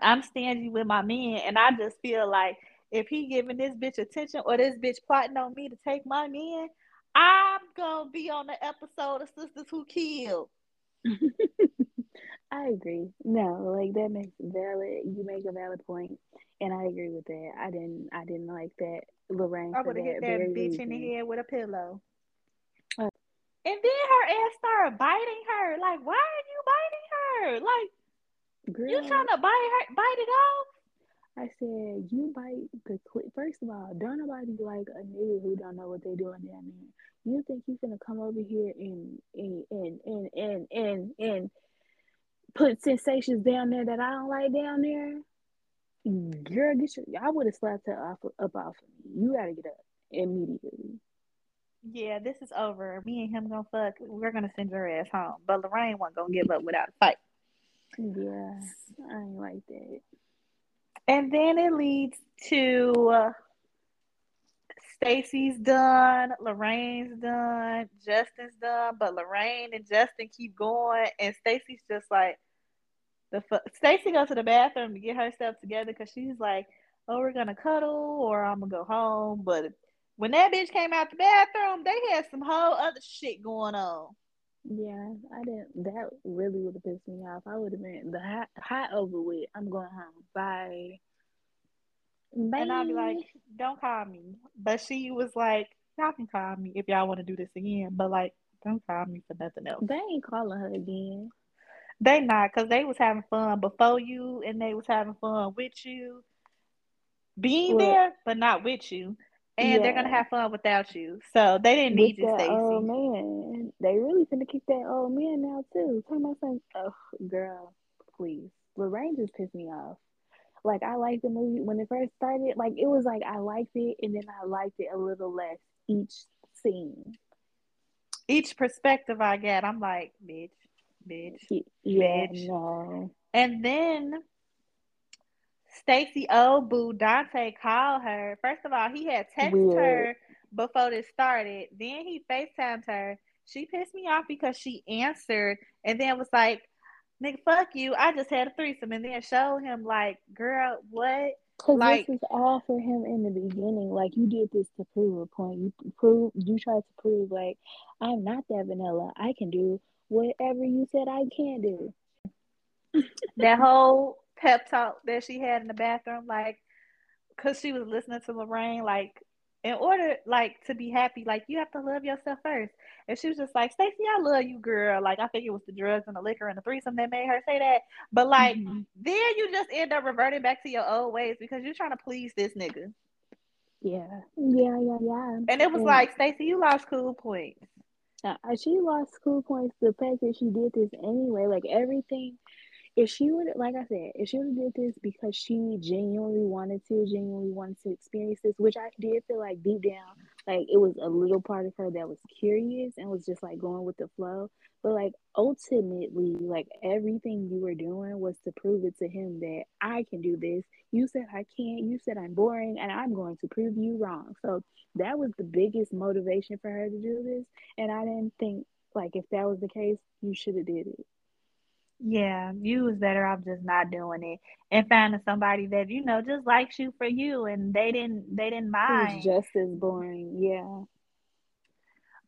I'm stingy with my men, and I just feel like if he giving this bitch attention or this bitch plotting on me to take my men, I'm gonna be on the episode of Sisters Who Kill. I agree. No, like that makes valid. You make a valid point, and I agree with that. I didn't. I didn't like that Lorraine I would have hit that bitch in the head with a pillow. Uh. and then her ass started biting her. Like, why are you biting her? Like, Girl, you trying to bite her, bite it off? I said you bite the clip. First of all, don't nobody like a nigga who don't know what they doing down there. You think you gonna come over here and and and and and and, and put sensations down there that I don't like down there? Girl, get your, I would have slapped her off up off of me. You gotta get up immediately. Yeah, this is over. Me and him gonna fuck. We're gonna send your ass home. But Lorraine wasn't gonna give up without a fight. Yeah, I like that. And then it leads to uh, Stacy's done, Lorraine's done, Justin's done, but Lorraine and Justin keep going, and Stacy's just like the fu- Stacy goes to the bathroom to get herself together because she's like, "Oh, we're gonna cuddle, or I'm gonna go home." But when that bitch came out the bathroom, they had some whole other shit going on. Yeah, I didn't. That really would have pissed me off. I would have been the hot, hot over with. I'm going home. Bye. Bye. And I'll be like, don't call me. But she was like, y'all can call me if y'all want to do this again. But like, don't call me for nothing else. They ain't calling her again. They not, cause they was having fun before you, and they was having fun with you, being well, there, but not with you. And yeah. they're gonna have fun without you. So they didn't need you, Stacy. Oh man, they really finna kick that old man now too. Talking about saying, "Oh, girl, please." Lorraine just pissed me off. Like I liked the movie when it first started. Like it was like I liked it, and then I liked it a little less each scene. Each perspective I get, I'm like, bitch, bitch, yeah, bitch. no. And then Stacy O Boo Dante called her. First of all, he had texted Weird. her before this started. Then he FaceTimed her. She pissed me off because she answered and then was like, nigga, fuck you. I just had a threesome and then showed him like, girl, what? Cause like, this is all for him in the beginning. Like you did this to prove a point. You prove you tried to prove like I'm not that vanilla. I can do whatever you said I can do. that whole pep talk that she had in the bathroom, like, cause she was listening to Lorraine, like, in order like to be happy, like you have to love yourself first. And she was just like, Stacy, I love you, girl. Like I think it was the drugs and the liquor and the threesome that made her say that. But like mm-hmm. then you just end up reverting back to your old ways because you're trying to please this nigga. Yeah. Yeah, yeah, yeah. And it was yeah. like, Stacy, you lost cool points. Uh, she lost cool points the fact that she did this anyway. Like everything if she would like I said, if she would have did this because she genuinely wanted to, genuinely wanted to experience this, which I did feel like deep down, like it was a little part of her that was curious and was just like going with the flow. But like ultimately, like everything you were doing was to prove it to him that I can do this. You said I can't, you said I'm boring, and I'm going to prove you wrong. So that was the biggest motivation for her to do this. And I didn't think like if that was the case, you should have did it. Yeah, you was better off just not doing it and finding somebody that you know just likes you for you, and they didn't they didn't mind. just as boring, yeah.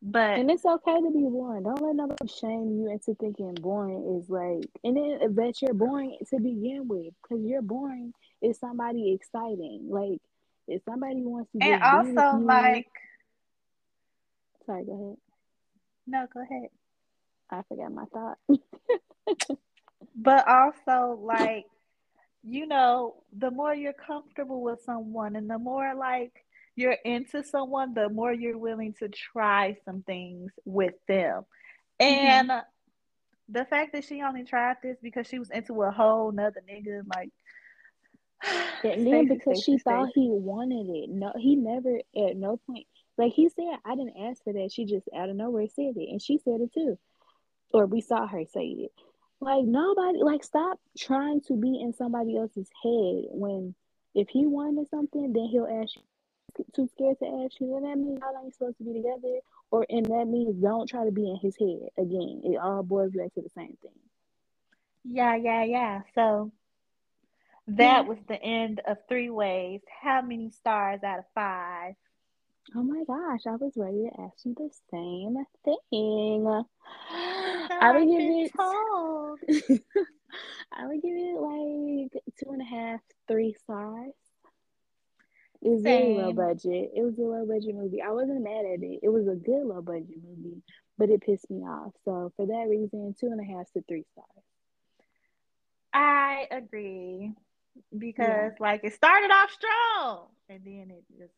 But and it's okay to be boring. Don't let nobody shame you into thinking boring is like, and then that you're boring to begin with, because you're boring is somebody exciting. Like if somebody wants to, and also you, like, sorry, go ahead. No, go ahead. I forgot my thought. but also like you know the more you're comfortable with someone and the more like you're into someone the more you're willing to try some things with them. And mm-hmm. the fact that she only tried this because she was into a whole nother nigga like and then because she thought he wanted it. No he never at no point like he said i didn't ask for that. She just out of nowhere said it. And she said it too or we saw her say it. Like nobody, like stop trying to be in somebody else's head when if he wanted something, then he'll ask you. Too scared to ask you, then that means how long you supposed to be together, or and that means don't try to be in his head again. It all boils back to the same thing. Yeah, yeah, yeah. So that was the end of three ways. How many stars out of five? Oh my gosh, I was ready to ask you the same thing. I would give it. I would give it like two and a half, three stars. It was very low budget. It was a low budget movie. I wasn't mad at it. It was a good low budget movie, but it pissed me off. So for that reason, two and a half to three stars. I agree because yeah. like it started off strong and then it just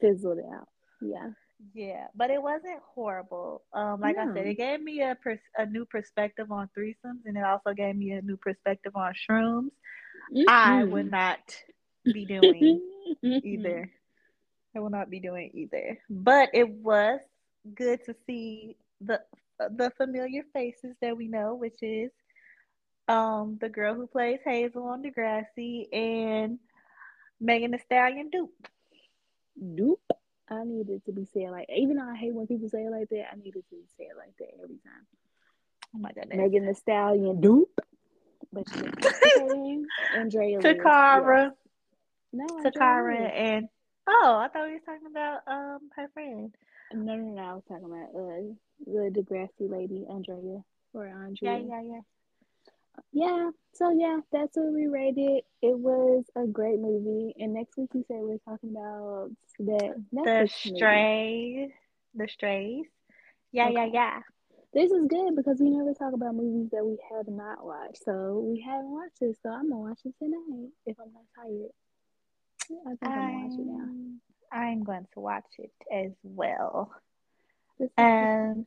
fizzled out. Yeah. Yeah, but it wasn't horrible. Um, like no. I said, it gave me a pers- a new perspective on threesomes, and it also gave me a new perspective on shrooms. I would not be doing either. I will not be doing either. But it was good to see the the familiar faces that we know, which is um the girl who plays Hazel on Degrassi and Megan Thee Stallion Dupe. Dupe. I needed to be said like even though I hate when people say it like that, I needed to say it like that every time. Oh my goodness. Megan Thee Stallion Dupe. But okay. Andrea Takara. Yes. No, Takara and oh, I thought we were talking about um her friend. No, no, no. I was talking about uh the Degrassi lady, Andrea or Andrea. Yeah, yeah, yeah. Yeah. So yeah, that's what we rated. It was a great movie. And next week you said we're talking about that The Netflix movie. strays. The strays. Yeah, yeah, Okay. yeah. This is good because we never talk about movies that we have not watched. So we haven't watched it, so I'm gonna watch it tonight if I'm not tired. I think I'm gonna watch it now. I'm, I'm going to watch it as well. Um.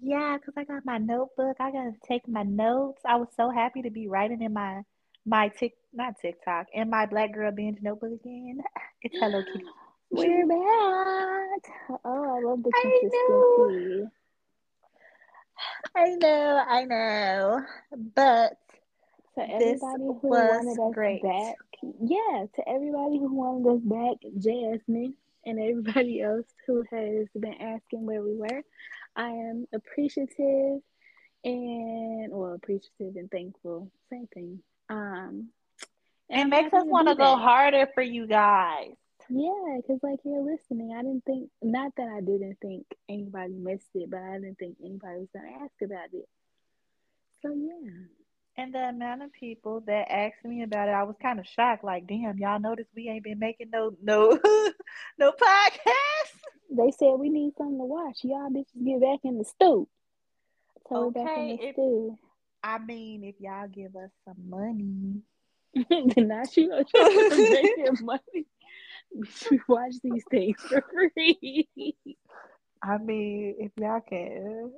Yeah, because I got my notebook. I got to take my notes. I was so happy to be writing in my my tick not TikTok in my Black Girl Binge notebook again. It's Hello Kitty. We're back. Oh, I love the I know. consistency. I know, I know, but To everybody who wanted us great. back, yeah, to everybody who wanted us back, Jasmine, and everybody else who has been asking where we were, I am appreciative and well, appreciative and thankful, same thing. Um, It makes us want to go harder for you guys. Yeah, because like you're listening. I didn't think, not that I didn't think anybody missed it, but I didn't think anybody was gonna ask about it. So yeah. And the amount of people that asked me about it, I was kind of shocked. Like, damn, y'all notice we ain't been making no no no podcast. They said we need something to watch. Y'all bitches get back in the stoop. So we're back in Okay, the if- stew. I mean, if y'all give us some money, Not you know make your money. We watch these things for free. I mean, if y'all can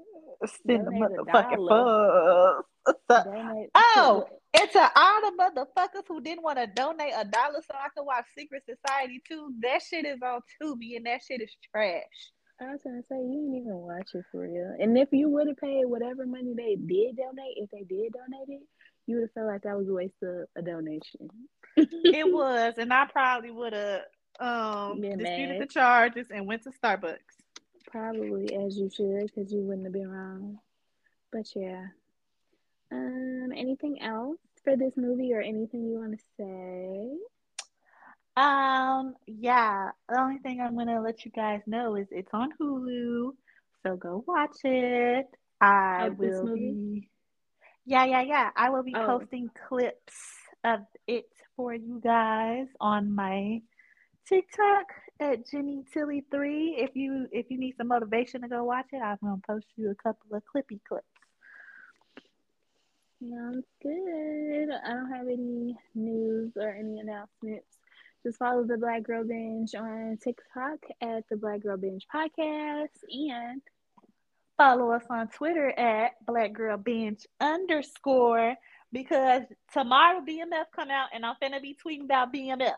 send the motherfucking Donate Oh, it's to all the motherfuckers who didn't want to donate a dollar so I could watch Secret Society too. That shit is on Tubi and that shit is trash. I was gonna say you didn't even watch it for real. And if you would have paid whatever money they did donate, if they did donate it, you would have felt like that was a waste of a donation. It was, and I probably would have um Been disputed mad. the charges and went to Starbucks. Probably as you should, because you wouldn't have been wrong. But yeah. Um, anything else for this movie or anything you want to say? Um, yeah. The only thing I'm gonna let you guys know is it's on Hulu, so go watch it. I Of will be, yeah, yeah, yeah. I will be Oh. posting clips of it for you guys on my TikTok at Jenny Tilly three. If you if you need some motivation to go watch it, I'm gonna post you a couple of clippy clips. Sounds good. I don't have any news or any announcements. Just follow the Black Girl Binge on TikTok at the Black Girl Binge Podcast and Follow us on Twitter at Black Girl Binge underscore because tomorrow BMF come out and I'm finna be tweeting about BMF.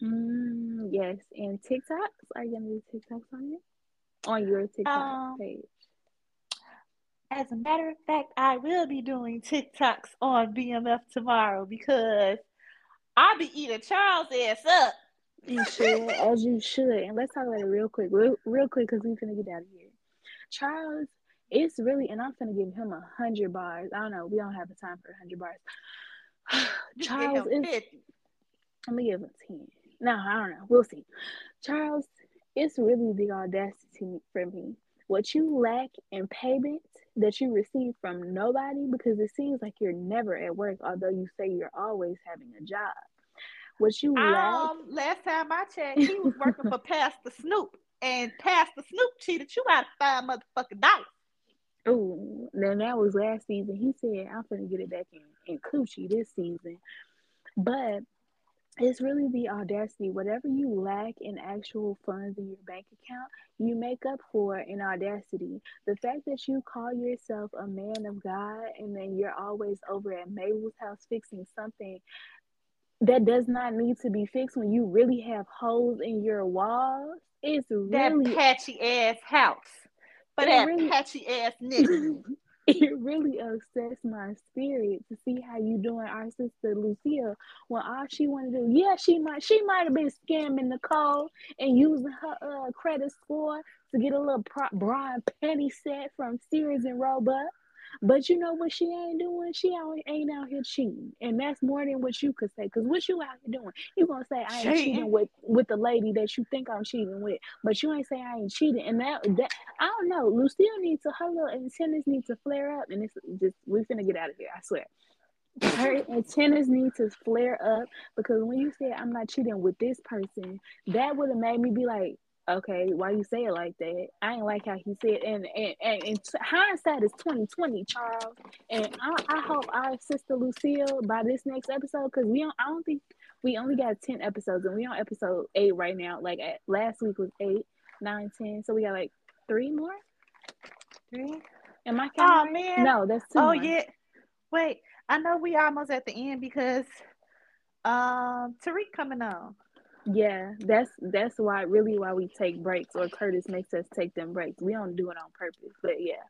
mm, yes, and TikToks. Are you gonna do TikToks on it? On your TikTok Um, page. As a matter of fact, I will be doing TikToks on BMF tomorrow because I'll be eating Charles' ass up. You should, as you should. And let's talk about it real quick, real, real quick, because we're gonna get out of here. Charles, it's really, and I'm gonna give him a hundred bars. I don't know, we don't have the time for a hundred bars. Charles is I'm gonna give him 10. No, I don't know. We'll see. Charles, it's really the audacity for me. What you lack in payment that you receive from nobody because it seems like you're never at work, although you say you're always having a job. What you lack, Um, last time I checked, he was working for Pastor Snoop, and Pastor Snoop cheated you out of five motherfucking dollars. oh, then that was last season. He said, I'm gonna get it back in, in Coochie this season. But it's really the audacity. Whatever you lack in actual funds in your bank account, you make up for in audacity. The fact that you call yourself a man of God and then you're always over at Mabel's house fixing something that does not need to be fixed when you really have holes in your walls, it's really that patchy ass house. But that really, patchy ass nigga. it really upsets my spirit to see how you doing our sister Lucia when all she want to do, yeah, she might she might have been scamming Nicole and using her uh, credit score to get a little pro- Brian penny set from Sears and Roebuck. But you know what she ain't doing? She ain't out here cheating, and that's more than what you could say. Because what you out here doing? You gonna say I ain't cheating, cheating with with the lady that you think I'm cheating with, but you ain't say I ain't cheating. And that that I don't know. Lucille needs to her little antennas need to flare up, and it's just we finna get out of here. I swear. Her antennas need to flare up because when you said I'm not cheating with this person, that would have made me be like, okay, why you say it like that? I ain't like how he said, and and, and, and hindsight is twenty twenty, Charles. And I, I hope our sister Lucille by this next episode, because we don't, I don't think we only got ten episodes, and we on episode eight right now. Like at, last week was eight, nine, ten, so we got like three more. Three. Am I counting? Oh man, no, that's two. Oh more. yeah. Wait, I know we almost at the end because um Tariq coming on. Yeah, that's that's why really why we take breaks or Curtis makes us take them breaks. We don't do it on purpose, but yeah.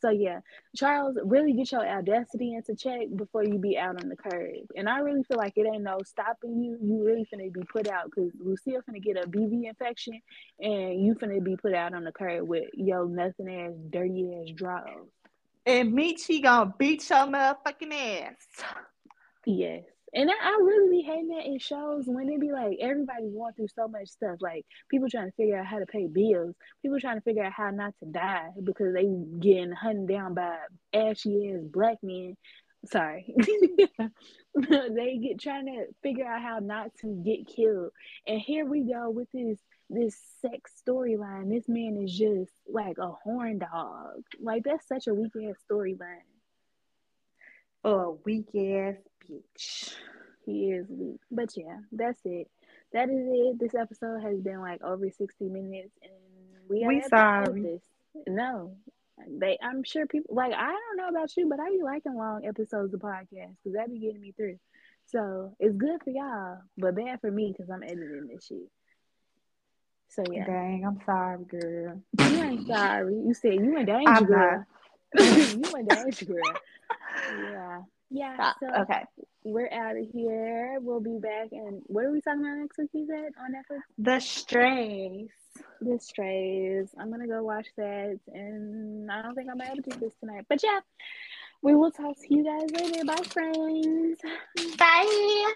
So yeah, Charles, really get your audacity into check before you be out on the curb. And I really feel like it ain't no stopping you. You really finna be put out because Lucille finna get a BV infection, and you finna be put out on the curb with yo nothing ass dirty ass draws. And Michi gonna beat your motherfucking ass. Yes. And I, I really be hating that in shows when they be like everybody going through so much stuff, like people trying to figure out how to pay bills, people trying to figure out how not to die because they getting hunted down by ashy ass black men. Sorry, they get trying to figure out how not to get killed, and here we go with this this sex storyline. This man is just like a horn dog. Like that's such a weak ass storyline. A weak ass bitch. He is weak. But yeah, that's it. That is it. This episode has been like over 60 minutes and we We sorry. This. No. They I'm sure people like I don't know about you, but I be liking long episodes of podcasts because that be getting me through. So it's good for y'all, but bad for me because I'm editing this shit. So yeah. Dang, I'm sorry, girl. You ain't sorry. You said you in danger, I'm girl. you in danger, girl. Yeah. Yeah. Stop. So okay. We're out of here. We'll be back. And what are we talking about next week? You said on Netflix. The Strays. The Strays. I'm gonna go watch that, and I don't think I'm able to do this tonight. But yeah, we will talk to you guys later. Bye, friends. Bye.